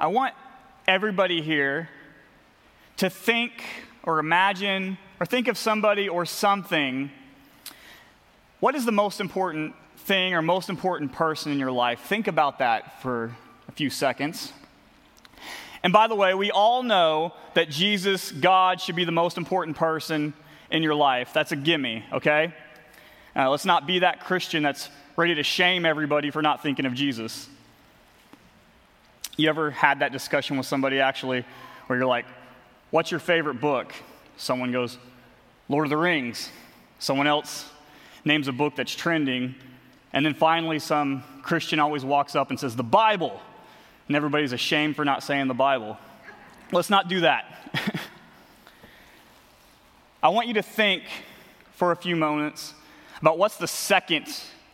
I want everybody here to think or imagine or think of somebody or something. What is the most important thing or most important person in your life? Think about that for a few seconds. And by the way, we all know that Jesus, God, should be the most important person in your life. That's a gimme, okay? Uh, let's not be that Christian that's ready to shame everybody for not thinking of Jesus. You ever had that discussion with somebody actually where you're like, What's your favorite book? Someone goes, Lord of the Rings. Someone else names a book that's trending. And then finally, some Christian always walks up and says, The Bible. And everybody's ashamed for not saying the Bible. Let's not do that. I want you to think for a few moments about what's the second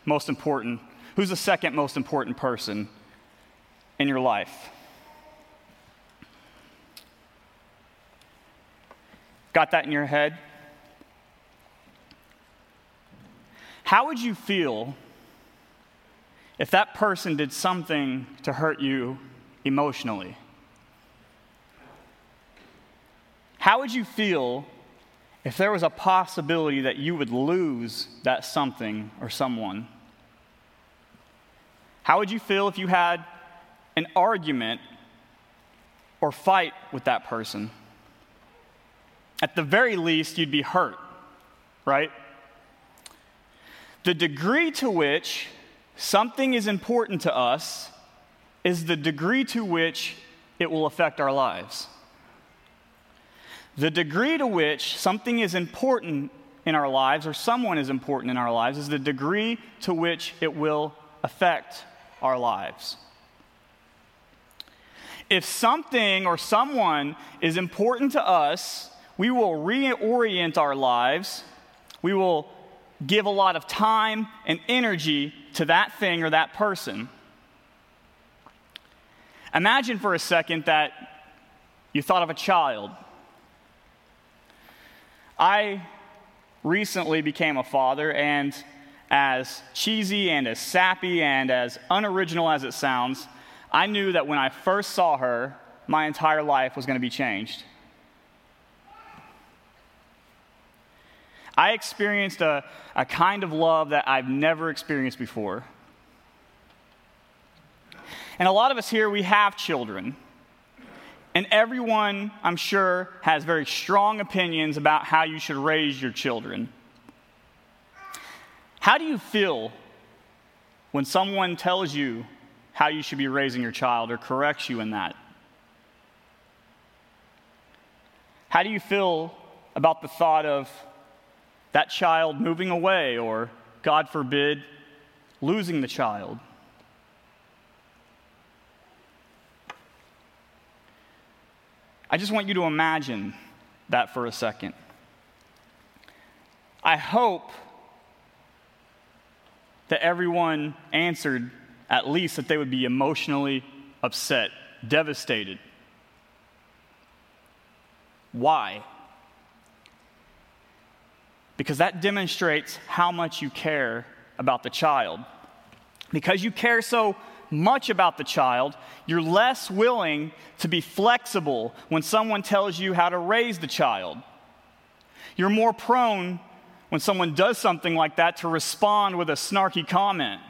most important. Who's the second most important person in your life? Got that in your head? How would you feel if that person did something to hurt you emotionally? How would you feel if there was a possibility that you would lose that something or someone? How would you feel if you had an argument or fight with that person? At the very least, you'd be hurt, right? The degree to which something is important to us is the degree to which it will affect our lives. The degree to which something is important in our lives, or someone is important in our lives, is the degree to which it will affect our lives. If something or someone is important to us, we will reorient our lives. We will give a lot of time and energy to that thing or that person. Imagine for a second that you thought of a child. I recently became a father, and as cheesy and as sappy and as unoriginal as it sounds, I knew that when I first saw her, my entire life was going to be changed. I experienced a, a kind of love that I've never experienced before. And a lot of us here, we have children. And everyone, I'm sure, has very strong opinions about how you should raise your children. How do you feel when someone tells you how you should be raising your child or corrects you in that? How do you feel about the thought of that child moving away or, God forbid, losing the child? I just want you to imagine that for a second. I hope that everyone answered at least that they would be emotionally upset, devastated. Why? Because that demonstrates how much you care about the child. Because you care so much about the child, you're less willing to be flexible when someone tells you how to raise the child. You're more prone when someone does something like that to respond with a snarky comment.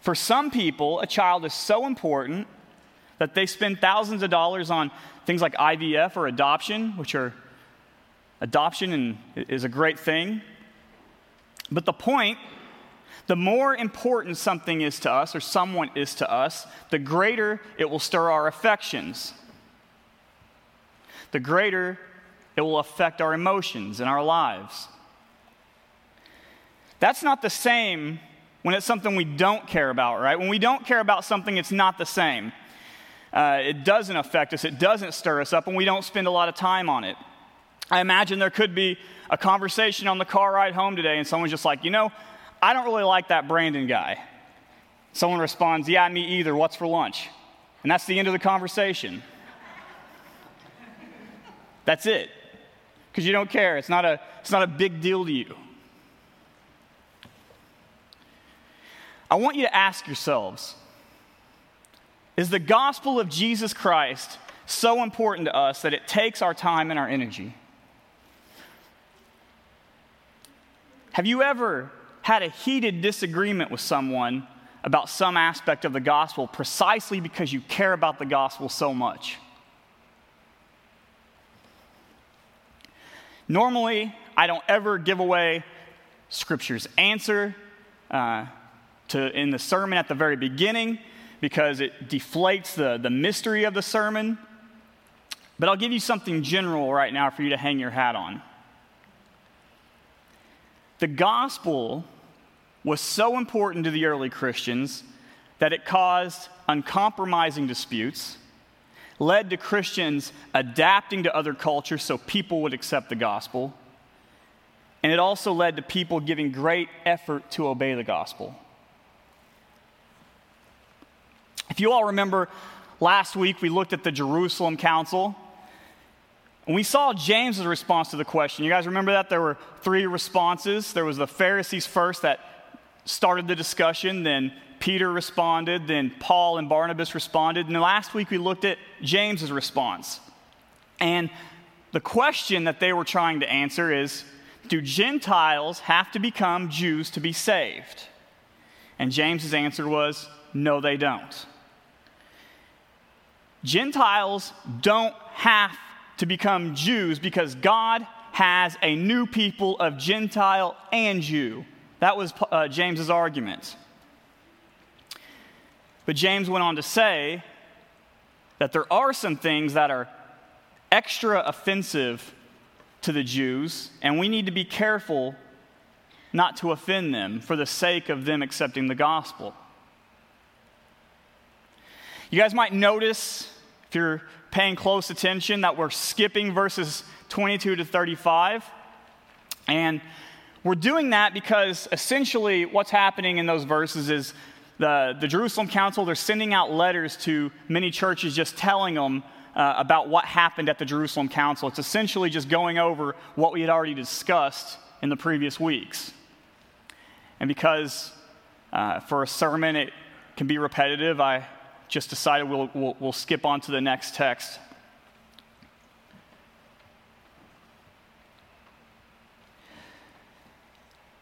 For some people, a child is so important that they spend thousands of dollars on things like IVF or adoption, which are adoption and is a great thing. But the point the more important something is to us or someone is to us, the greater it will stir our affections. The greater it will affect our emotions and our lives. That's not the same when it's something we don't care about, right? When we don't care about something, it's not the same. Uh, it doesn't affect us, it doesn't stir us up, and we don't spend a lot of time on it. I imagine there could be a conversation on the car ride home today, and someone's just like, you know, I don't really like that Brandon guy. Someone responds, Yeah, me either. What's for lunch? And that's the end of the conversation. That's it. Because you don't care. It's not, a, it's not a big deal to you. I want you to ask yourselves Is the gospel of Jesus Christ so important to us that it takes our time and our energy? Have you ever had a heated disagreement with someone about some aspect of the gospel precisely because you care about the gospel so much? Normally, I don't ever give away Scripture's answer uh, to, in the sermon at the very beginning because it deflates the, the mystery of the sermon. But I'll give you something general right now for you to hang your hat on. The gospel was so important to the early Christians that it caused uncompromising disputes, led to Christians adapting to other cultures so people would accept the gospel, and it also led to people giving great effort to obey the gospel. If you all remember, last week we looked at the Jerusalem Council. And we saw James's response to the question. You guys remember that? There were three responses. There was the Pharisees first that started the discussion, then Peter responded, then Paul and Barnabas responded. And last week we looked at James's response. And the question that they were trying to answer is Do Gentiles have to become Jews to be saved? And James's answer was No, they don't. Gentiles don't have to become Jews because God has a new people of Gentile and Jew. That was uh, James's argument. But James went on to say that there are some things that are extra offensive to the Jews, and we need to be careful not to offend them for the sake of them accepting the gospel. You guys might notice, if you're paying close attention, that we're skipping verses 22 to 35. And we're doing that because essentially what's happening in those verses is the, the Jerusalem Council, they're sending out letters to many churches just telling them uh, about what happened at the Jerusalem Council. It's essentially just going over what we had already discussed in the previous weeks. And because uh, for a sermon it can be repetitive, I just decided we'll, we'll, we'll skip on to the next text.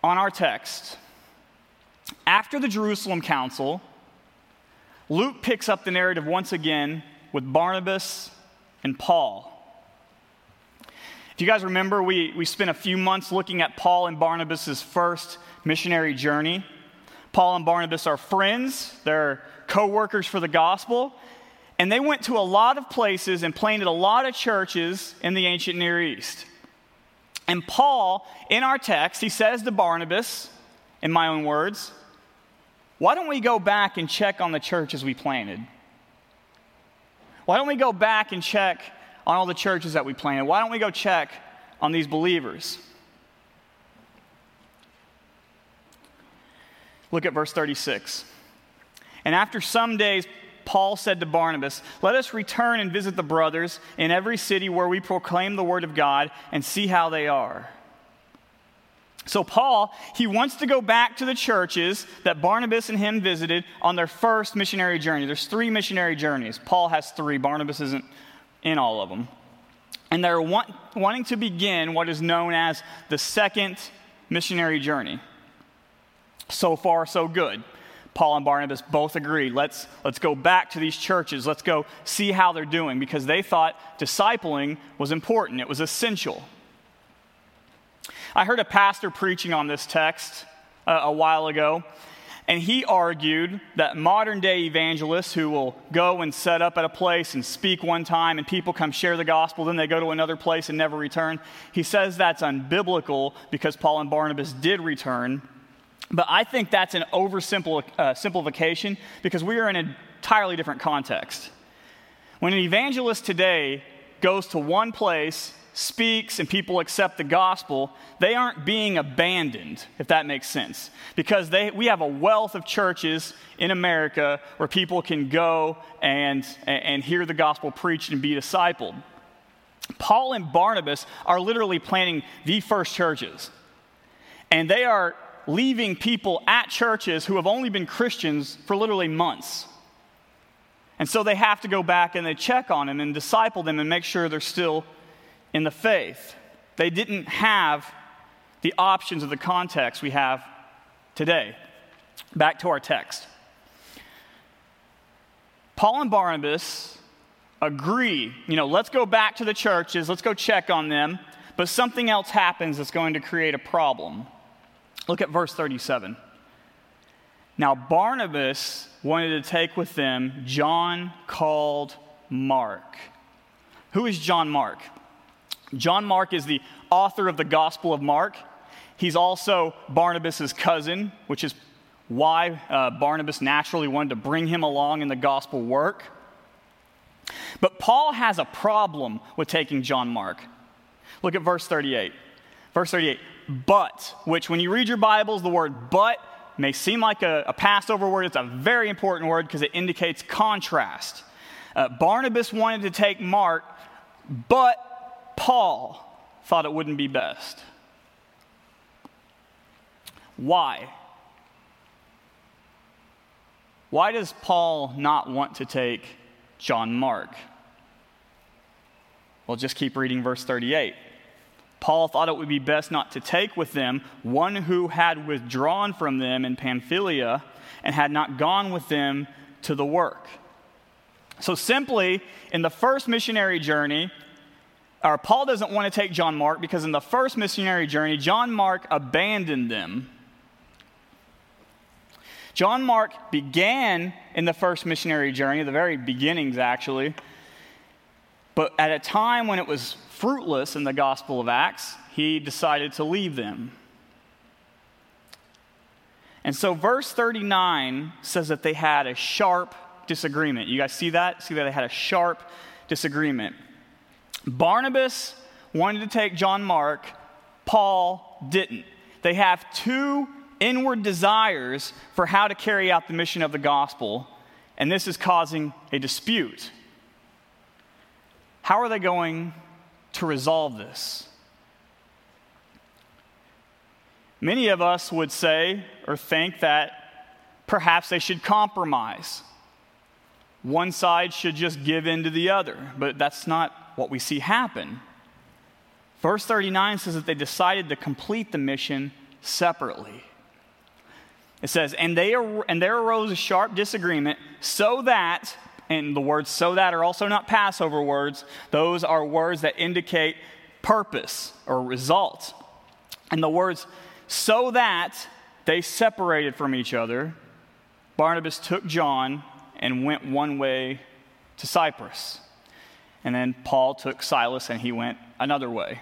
On our text, after the Jerusalem Council, Luke picks up the narrative once again with Barnabas and Paul. If you guys remember, we, we spent a few months looking at Paul and Barnabas' first missionary journey. Paul and Barnabas are friends, they're co workers for the gospel, and they went to a lot of places and planted a lot of churches in the ancient Near East. And Paul, in our text, he says to Barnabas, in my own words, why don't we go back and check on the churches we planted? Why don't we go back and check on all the churches that we planted? Why don't we go check on these believers? Look at verse 36. And after some days, Paul said to Barnabas, Let us return and visit the brothers in every city where we proclaim the word of God and see how they are. So, Paul, he wants to go back to the churches that Barnabas and him visited on their first missionary journey. There's three missionary journeys. Paul has three, Barnabas isn't in all of them. And they're want, wanting to begin what is known as the second missionary journey. So far, so good. Paul and Barnabas both agreed let's, let's go back to these churches, let's go see how they're doing, because they thought discipling was important, it was essential. I heard a pastor preaching on this text uh, a while ago, and he argued that modern day evangelists who will go and set up at a place and speak one time and people come share the gospel, then they go to another place and never return, he says that's unbiblical because Paul and Barnabas did return. But I think that's an oversimplification uh, because we are in an entirely different context. When an evangelist today goes to one place speaks and people accept the gospel, they aren't being abandoned, if that makes sense. Because they, we have a wealth of churches in America where people can go and, and hear the gospel preached and be discipled. Paul and Barnabas are literally planting the first churches. And they are leaving people at churches who have only been Christians for literally months. And so they have to go back and they check on them and disciple them and make sure they're still in the faith. They didn't have the options of the context we have today. Back to our text. Paul and Barnabas agree, you know, let's go back to the churches, let's go check on them, but something else happens that's going to create a problem. Look at verse 37. Now, Barnabas wanted to take with them John called Mark. Who is John Mark? John Mark is the author of the Gospel of Mark. He's also Barnabas' cousin, which is why uh, Barnabas naturally wanted to bring him along in the gospel work. But Paul has a problem with taking John Mark. Look at verse 38. Verse 38, but, which when you read your Bibles, the word but may seem like a, a Passover word. It's a very important word because it indicates contrast. Uh, Barnabas wanted to take Mark, but Paul thought it wouldn't be best. Why? Why does Paul not want to take John Mark? Well, just keep reading verse 38. Paul thought it would be best not to take with them one who had withdrawn from them in Pamphylia and had not gone with them to the work. So, simply, in the first missionary journey, or Paul doesn't want to take John Mark because in the first missionary journey, John Mark abandoned them. John Mark began in the first missionary journey, the very beginnings actually, but at a time when it was fruitless in the Gospel of Acts, he decided to leave them. And so, verse 39 says that they had a sharp disagreement. You guys see that? See that they had a sharp disagreement. Barnabas wanted to take John Mark, Paul didn't. They have two inward desires for how to carry out the mission of the gospel, and this is causing a dispute. How are they going to resolve this? Many of us would say or think that perhaps they should compromise. One side should just give in to the other, but that's not what we see happen. Verse 39 says that they decided to complete the mission separately. It says, and, they, and there arose a sharp disagreement, so that and the words so that are also not Passover words. Those are words that indicate purpose or result. And the words so that they separated from each other, Barnabas took John and went one way to Cyprus. And then Paul took Silas and he went another way.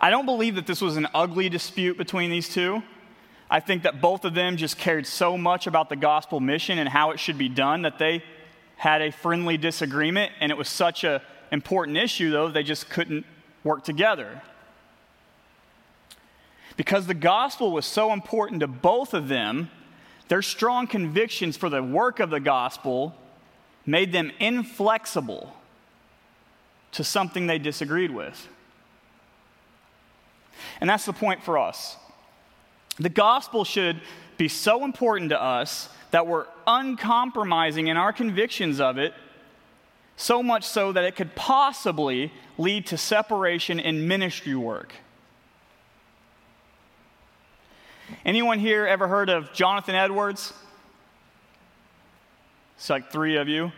I don't believe that this was an ugly dispute between these two. I think that both of them just cared so much about the gospel mission and how it should be done that they had a friendly disagreement, and it was such an important issue, though, they just couldn't work together. Because the gospel was so important to both of them, their strong convictions for the work of the gospel made them inflexible to something they disagreed with. And that's the point for us. The gospel should be so important to us that we're uncompromising in our convictions of it, so much so that it could possibly lead to separation in ministry work. Anyone here ever heard of Jonathan Edwards? It's like three of you.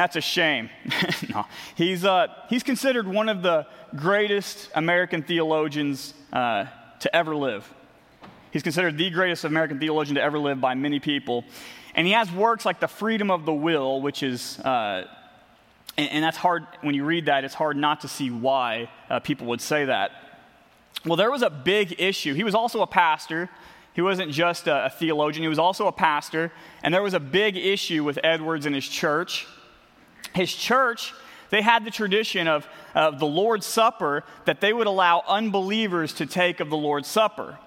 That's a shame. no. He's, uh, he's considered one of the greatest American theologians uh, to ever live. He's considered the greatest American theologian to ever live by many people. And he has works like The Freedom of the Will, which is, uh, and, and, that's hard, when you read that, it's hard not to see why uh, people would say that. Well, there was a big issue. He was also a pastor. He wasn't just a, a theologian, he was also a pastor. And there was a big issue with Edwards and his church. His church they had the tradition of, of the Lord's Supper that they would allow unbelievers to take of the Lord's Supper.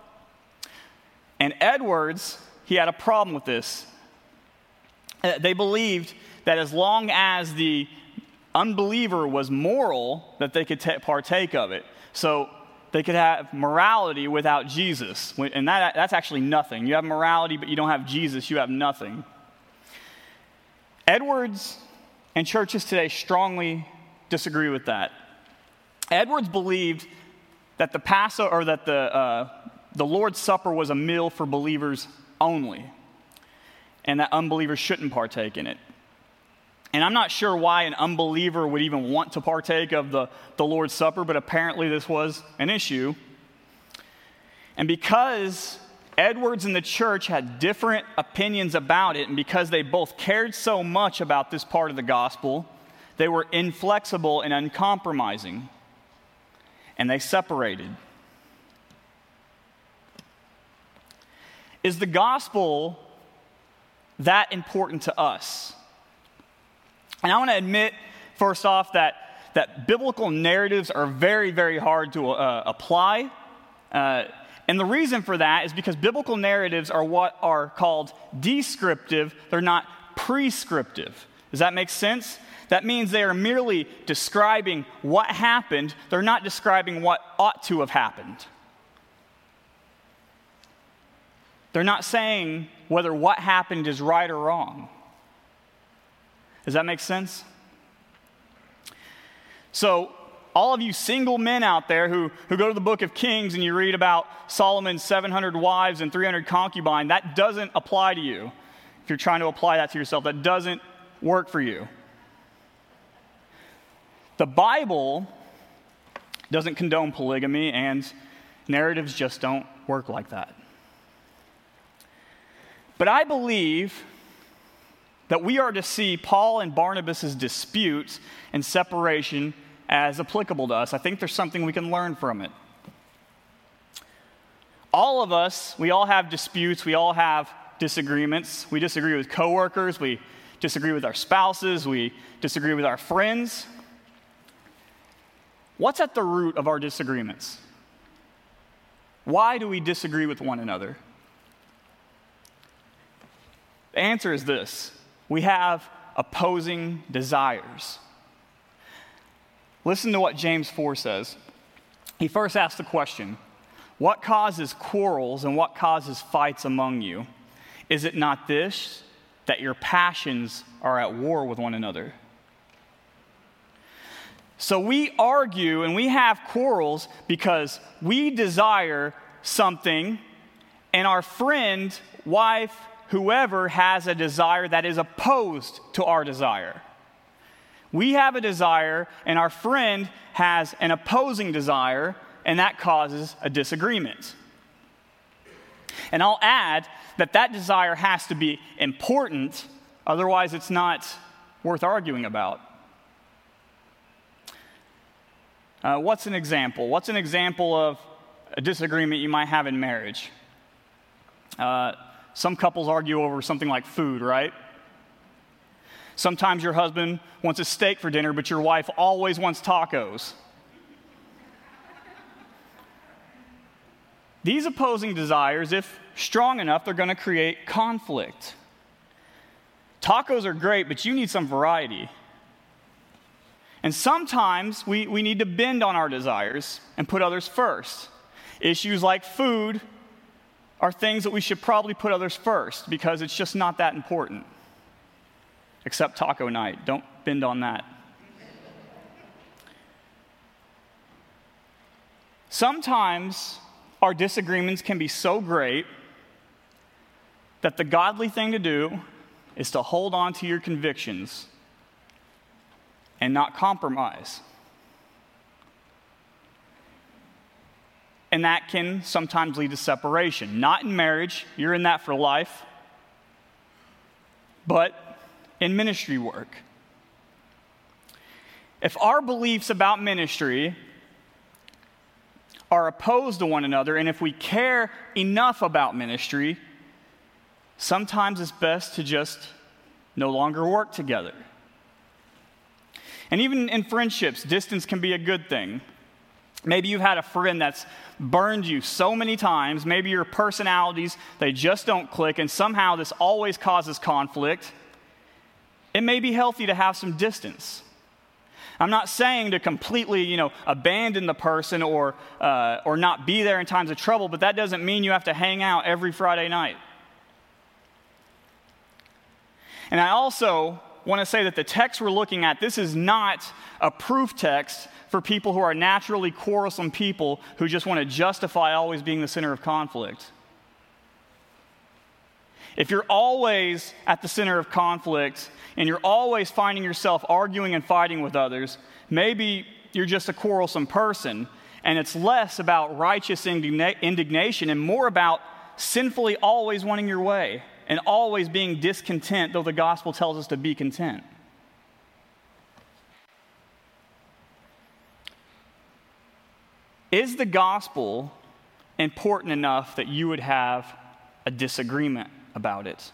And Edwards, he had a problem with this. Uh, they believed that as long as the unbeliever was moral, that they could t- partake of it. So they could have morality without Jesus. And that, that's actually nothing. You have morality, but you don't have Jesus, you have nothing. Edwards and churches today strongly disagree with that. Edwards believed that the Passover or that the, uh, the Lord's Supper was a meal for believers only, and that unbelievers shouldn't partake in it. And I'm not sure why an unbeliever would even want to partake of the, the Lord's Supper, but apparently this was an issue. And because Edwards and the church had different opinions about it, and because they both cared so much about this part of the gospel, they were inflexible and uncompromising. And they separated. Is the gospel that important to us? And I want to admit, first off, that, that biblical narratives are very, very hard to uh, apply. Uh, and the reason for that is because biblical narratives are what are called descriptive, they're not prescriptive. Does that make sense? That means they are merely describing what happened, they're not describing what ought to have happened. They're not saying whether what happened is right or wrong. Does that make sense? So, all of you single men out there who, who go to the book of Kings and you read about Solomon's 700 wives and 300 concubines, that doesn't apply to you. If you're trying to apply that to yourself, that doesn't work for you. The Bible doesn't condone polygamy, and narratives just don't work like that. But I believe that we are to see Paul and Barnabas' disputes and separation as applicable to us. I think there's something we can learn from it. All of us, we all have disputes, we all have disagreements. We disagree with coworkers, we disagree with our spouses, we disagree with our friends. What's at the root of our disagreements? Why do we disagree with one another? The answer is this we have opposing desires. Listen to what James 4 says. He first asks the question What causes quarrels and what causes fights among you? Is it not this, that your passions are at war with one another? So we argue and we have quarrels because we desire something, and our friend, wife, whoever has a desire that is opposed to our desire. We have a desire, and our friend has an opposing desire, and that causes a disagreement. And I'll add that that desire has to be important, otherwise, it's not worth arguing about. Uh, what's an example? What's an example of a disagreement you might have in marriage? Uh, some couples argue over something like food, right? Sometimes your husband wants a steak for dinner, but your wife always wants tacos. These opposing desires, if strong enough, they're going to create conflict. Tacos are great, but you need some variety. And sometimes we, we need to bend on our desires and put others first. Issues like food are things that we should probably put others first because it's just not that important. Except taco night. Don't bend on that. Sometimes our disagreements can be so great that the godly thing to do is to hold on to your convictions and not compromise. And that can sometimes lead to separation. Not in marriage, you're in that for life, but in ministry work. If our beliefs about ministry are opposed to one another, and if we care enough about ministry, sometimes it's best to just no longer work together. And even in friendships, distance can be a good thing. Maybe you've had a friend that's burned you so many times. Maybe your personalities, they just don't click, and somehow this always causes conflict. It may be healthy to have some distance. I'm not saying to completely, you know, abandon the person or, uh, or not be there in times of trouble, but that doesn't mean you have to hang out every Friday night. And I also want to say that the text we're looking at, this is not a proof text for people who are naturally quarrelsome people who just want to justify always being the center of conflict. If you're always at the center of conflict and you're always finding yourself arguing and fighting with others, maybe you're just a quarrelsome person and it's less about righteous indigna- indignation and more about sinfully always wanting your way and always being discontent, though the gospel tells us to be content. Is the gospel important enough that you would have a disagreement about it?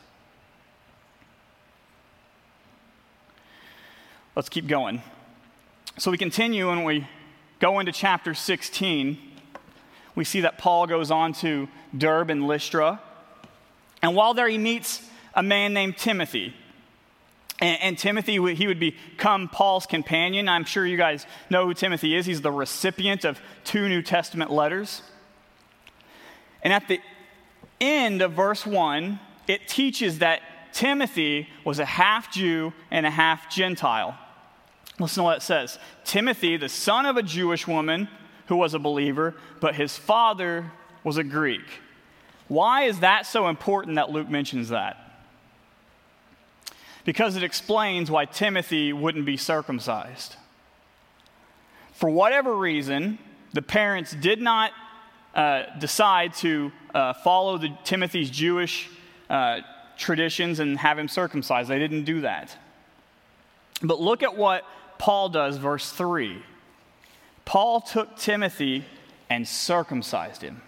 Let's keep going. So we continue and we go into chapter 16. We see that Paul goes on to Derbe and Lystra. And while there, he meets a man named Timothy. And, and, Timothy, he would become Paul's companion. I'm sure you guys know who Timothy is. He's the recipient of two New Testament letters. And at the end of verse 1, it teaches that Timothy was a half Jew and a half Gentile. Listen to what it says Timothy, the son of a Jewish woman who was a believer, but his father was a Greek. Why is that so important that Luke mentions that? Because it explains why Timothy wouldn't be circumcised. For whatever reason, the parents did not uh, decide to uh, follow the, Timothy's Jewish uh, traditions and have him circumcised. They didn't do that. But look at what Paul does, verse 3. Paul took Timothy and circumcised him.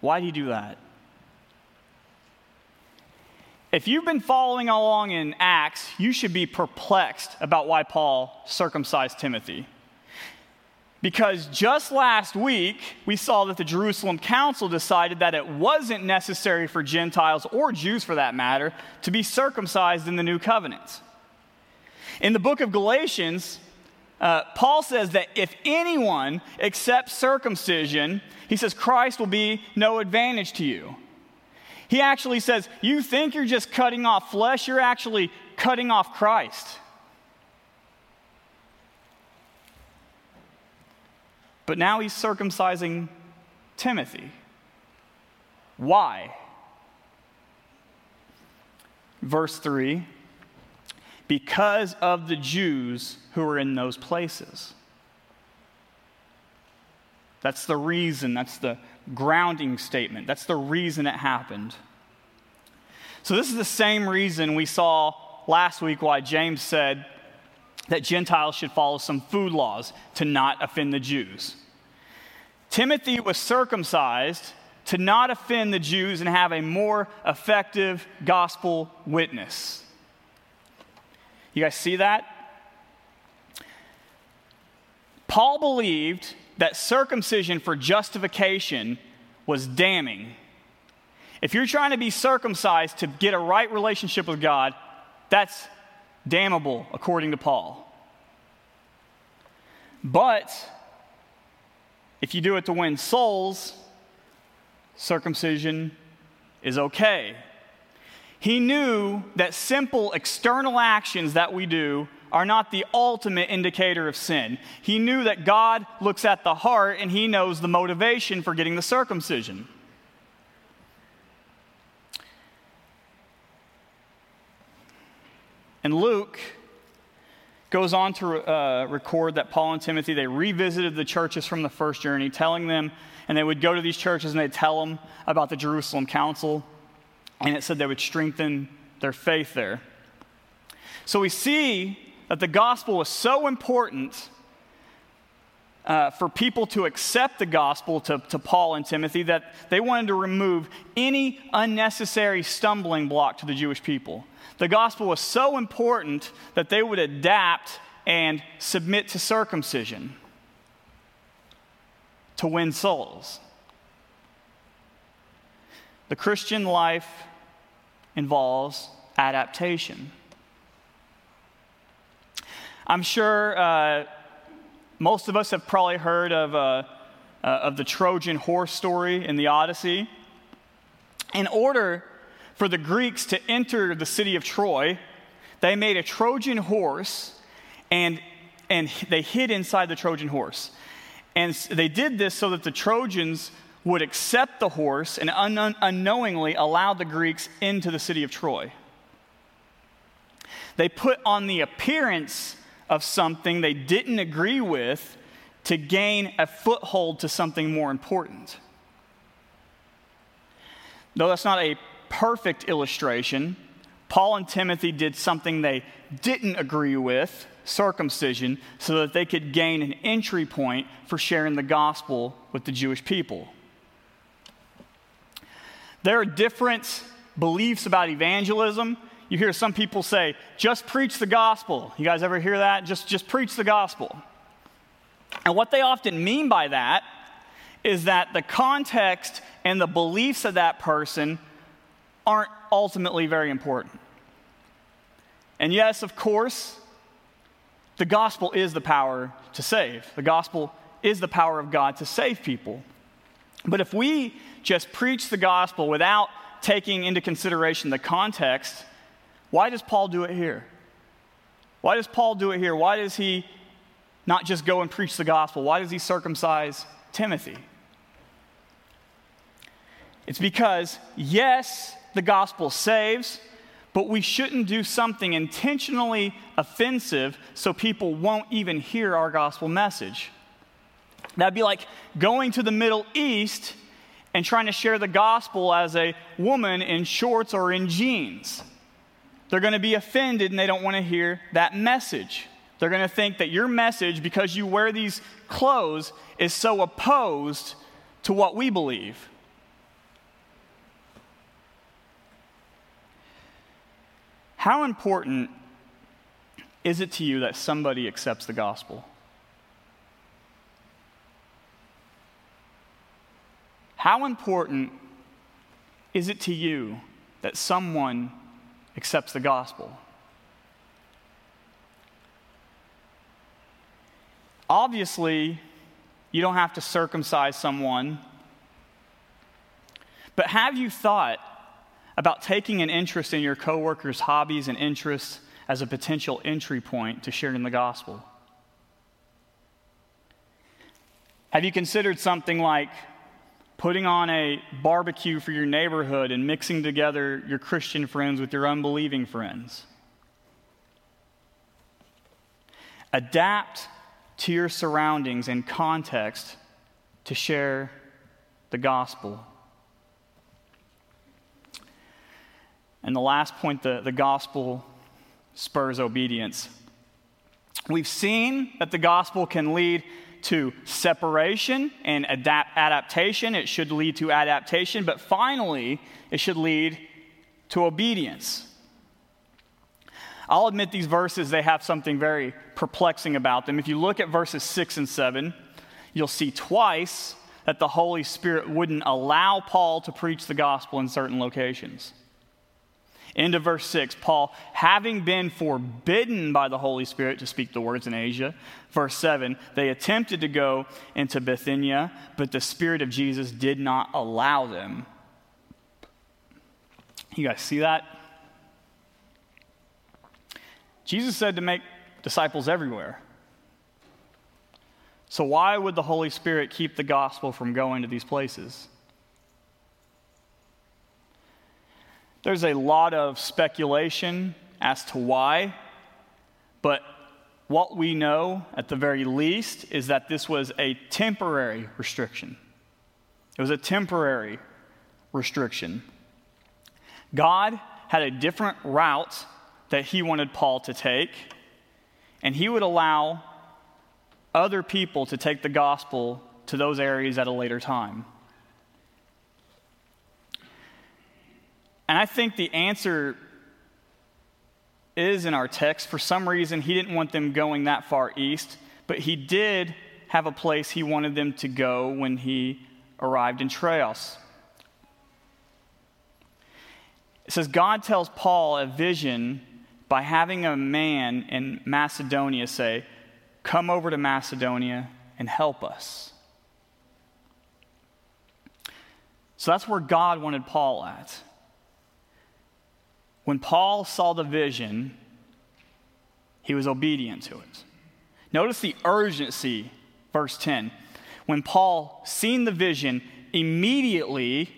Why did he do that? If you've been following along in Acts, you should be perplexed about why Paul circumcised Timothy. Because just last week, we saw that the Jerusalem Council decided that it wasn't necessary for Gentiles, or Jews for that matter, to be circumcised in the new covenant. In the book of Galatians, uh, Paul says that if anyone accepts circumcision, he says Christ will be no advantage to you. He actually says, You think you're just cutting off flesh, you're actually cutting off Christ. But now he's circumcising Timothy. Why? Verse 3 because of the Jews who are in those places. That's the reason, that's the grounding statement. That's the reason it happened. So, this is the same reason we saw last week why James said that Gentiles should follow some food laws to not offend the Jews. Timothy was circumcised to not offend the Jews and have a more effective gospel witness. You guys see that? Paul believed that circumcision for justification was damning. If you're trying to be circumcised to get a right relationship with God, that's damnable, according to Paul. But if you do it to win souls, circumcision is okay. He knew that simple external actions that we do are not the ultimate indicator of sin. He knew that God looks at the heart and he knows the motivation for getting the circumcision. And Luke goes on to uh, record that Paul and Timothy they revisited the churches from the first journey, telling them, and they would go to these churches and they'd tell them about the Jerusalem Council and it said they would strengthen their faith there. So we see that the gospel was so important uh, for people to accept the gospel to, to Paul and Timothy that they wanted to remove any unnecessary stumbling block to the Jewish people. The gospel was so important that they would adapt and submit to circumcision to win souls. The Christian life involves adaptation. I'm sure uh, most of us have probably heard of, uh, uh, of the Trojan horse story in the Odyssey. In order for the Greeks to enter the city of Troy, they made a Trojan horse and, and they hid inside the Trojan horse. And they did this so that the Trojans would accept the horse and un- unknowingly allow the Greeks into the city of Troy. They put on the appearance of something they didn't agree with to gain a foothold to something more important. Though that's not a perfect illustration, Paul and Timothy did something they didn't agree with, circumcision, so that they could gain an entry point for sharing the gospel with the Jewish people. There are different beliefs about evangelism. You hear some people say, just preach the gospel. You guys ever hear that? Just, just preach the gospel. And what they often mean by that is that the context and the beliefs of that person aren't ultimately very important. And yes, of course, the gospel is the power to save. The gospel is the power of God to save people. But if we just preach the gospel without taking into consideration the context, why does Paul do it here? Why does Paul do it here? Why does he not just go and preach the gospel? Why does he circumcise Timothy? It's because, yes, the gospel saves, but we shouldn't do something intentionally offensive so people won't even hear our gospel message. That'd be like going to the Middle East and trying to share the gospel as a woman in shorts or in jeans. They're going to be offended and they don't want to hear that message. They're going to think that your message, because you wear these clothes, is so opposed to what we believe. How important is it to you that somebody accepts the gospel? How important is it to you that someone accepts the gospel? Obviously, you don't have to circumcise someone, but have you thought about taking an interest in your coworkers' hobbies and interests as a potential entry point to sharing the gospel? Have you considered something like putting on a barbecue for your neighborhood and mixing together your Christian friends with your unbelieving friends. Adapt to your surroundings and context to share the gospel. And the last point the, the gospel spurs obedience. We've seen that the gospel can lead to separation and adapt- adaptation. It should lead to adaptation, but finally, it should lead to obedience. I'll admit these verses, they have something very perplexing about them. If you look at verses 6 and 7, you'll see twice that the Holy Spirit wouldn't allow Paul to preach the gospel in certain locations. Into verse 6, Paul, having been forbidden by the Holy Spirit to speak the words in Asia. Verse 7, they attempted to go into Bithynia, but the Spirit of Jesus did not allow them. You guys see that? Jesus said to make disciples everywhere. So, why would the Holy Spirit keep the gospel from going to these places? There's a lot of speculation as to why, but what we know at the very least is that this was a temporary restriction. It was a temporary restriction. God had a different route that he wanted Paul to take, and he would allow other people to take the gospel to those areas at a later time. And I think the answer is in our text. For some reason, he didn't want them going that far east, but he did have a place he wanted them to go when he arrived in Troas. It says God tells Paul a vision by having a man in Macedonia say, Come over to Macedonia and help us. So that's where God wanted Paul at. When Paul saw the vision, he was obedient to it. Notice the urgency, verse 10. When Paul seen the vision, immediately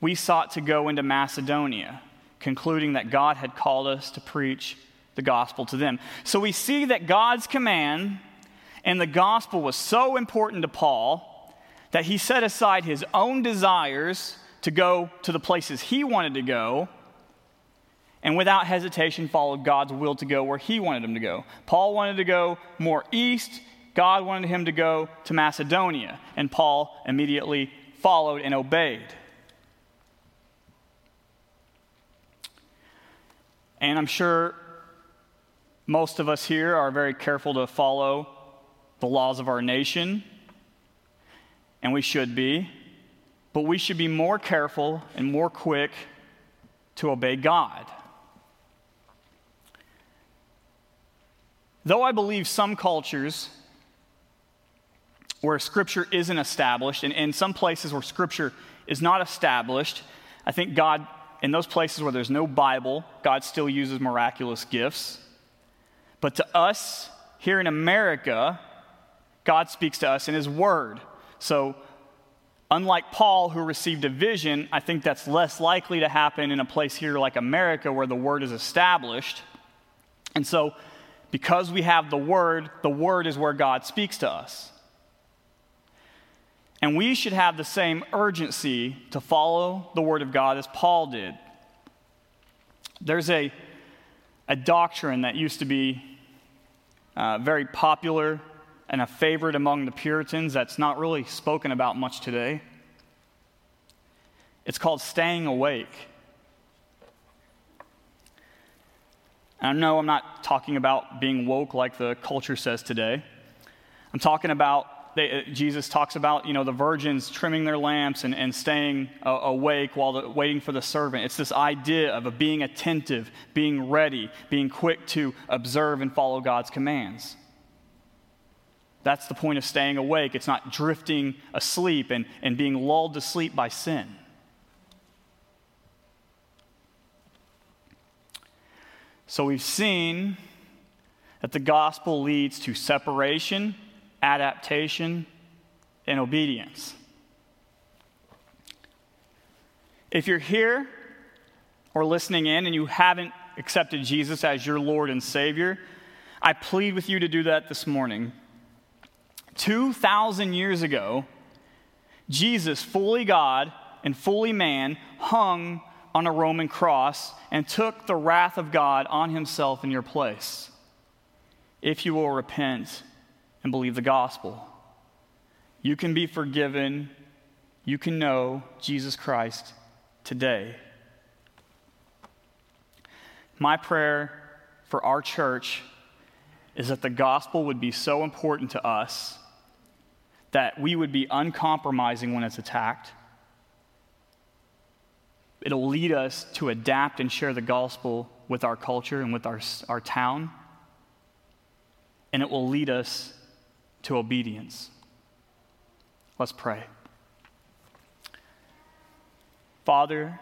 we sought to go into Macedonia, concluding that God had called us to preach the gospel to them. So we see that God's command and the gospel was so important to Paul that he set aside his own desires to go to the places he wanted to go and without hesitation followed God's will to go where he wanted him to go. Paul wanted to go more east, God wanted him to go to Macedonia, and Paul immediately followed and obeyed. And I'm sure most of us here are very careful to follow the laws of our nation, and we should be, but we should be more careful and more quick to obey God. Though I believe some cultures where Scripture isn't established, and in some places where Scripture is not established, I think God, in those places where there's no Bible, God still uses miraculous gifts. But to us here in America, God speaks to us in His Word. So, unlike Paul, who received a vision, I think that's less likely to happen in a place here like America where the Word is established. And so, because we have the Word, the Word is where God speaks to us. And we should have the same urgency to follow the Word of God as Paul did. There's a, a doctrine that used to be uh, very popular and a favorite among the Puritans that's not really spoken about much today. It's called staying awake. And no, I'm not talking about being woke like the culture says today. I'm talking about, they, uh, Jesus talks about, you know, the virgins trimming their lamps and, and staying uh, awake while the, waiting for the servant. It's this idea of a being attentive, being ready, being quick to observe and follow God's commands. That's the point of staying awake. It's not drifting asleep and, and being lulled to sleep by sin. So we've seen that the gospel leads to separation, adaptation, and obedience. If you're here or listening in and you haven't accepted Jesus as your Lord and Savior, I plead with you to do that this morning. 2,000 years ago, Jesus, fully God and fully man, hung on a Roman cross and took the wrath of God on himself in your place. If you will repent and believe the gospel, you can be forgiven. You can know Jesus Christ today. My prayer for our church is that the gospel would be so important to us that we would be uncompromising when it's attacked It'll lead us to adapt and share the gospel with our culture and with our, our town. And it will lead us to obedience. Let's pray. Father,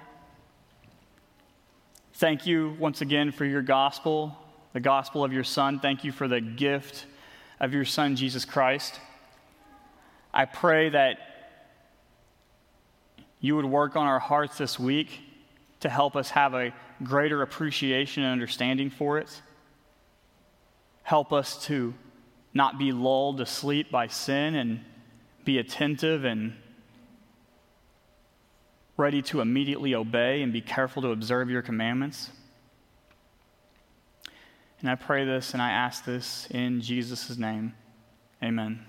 thank you once again for your gospel, the gospel of your Son. Thank you for the gift of your Son, Jesus Christ. I pray that you would work on our hearts this week to help us have a greater appreciation and understanding for it. Help us to not be lulled to sleep by sin and be attentive and ready to immediately obey and be careful to observe your commandments. And I pray this and I ask this in Jesus' name. Amen.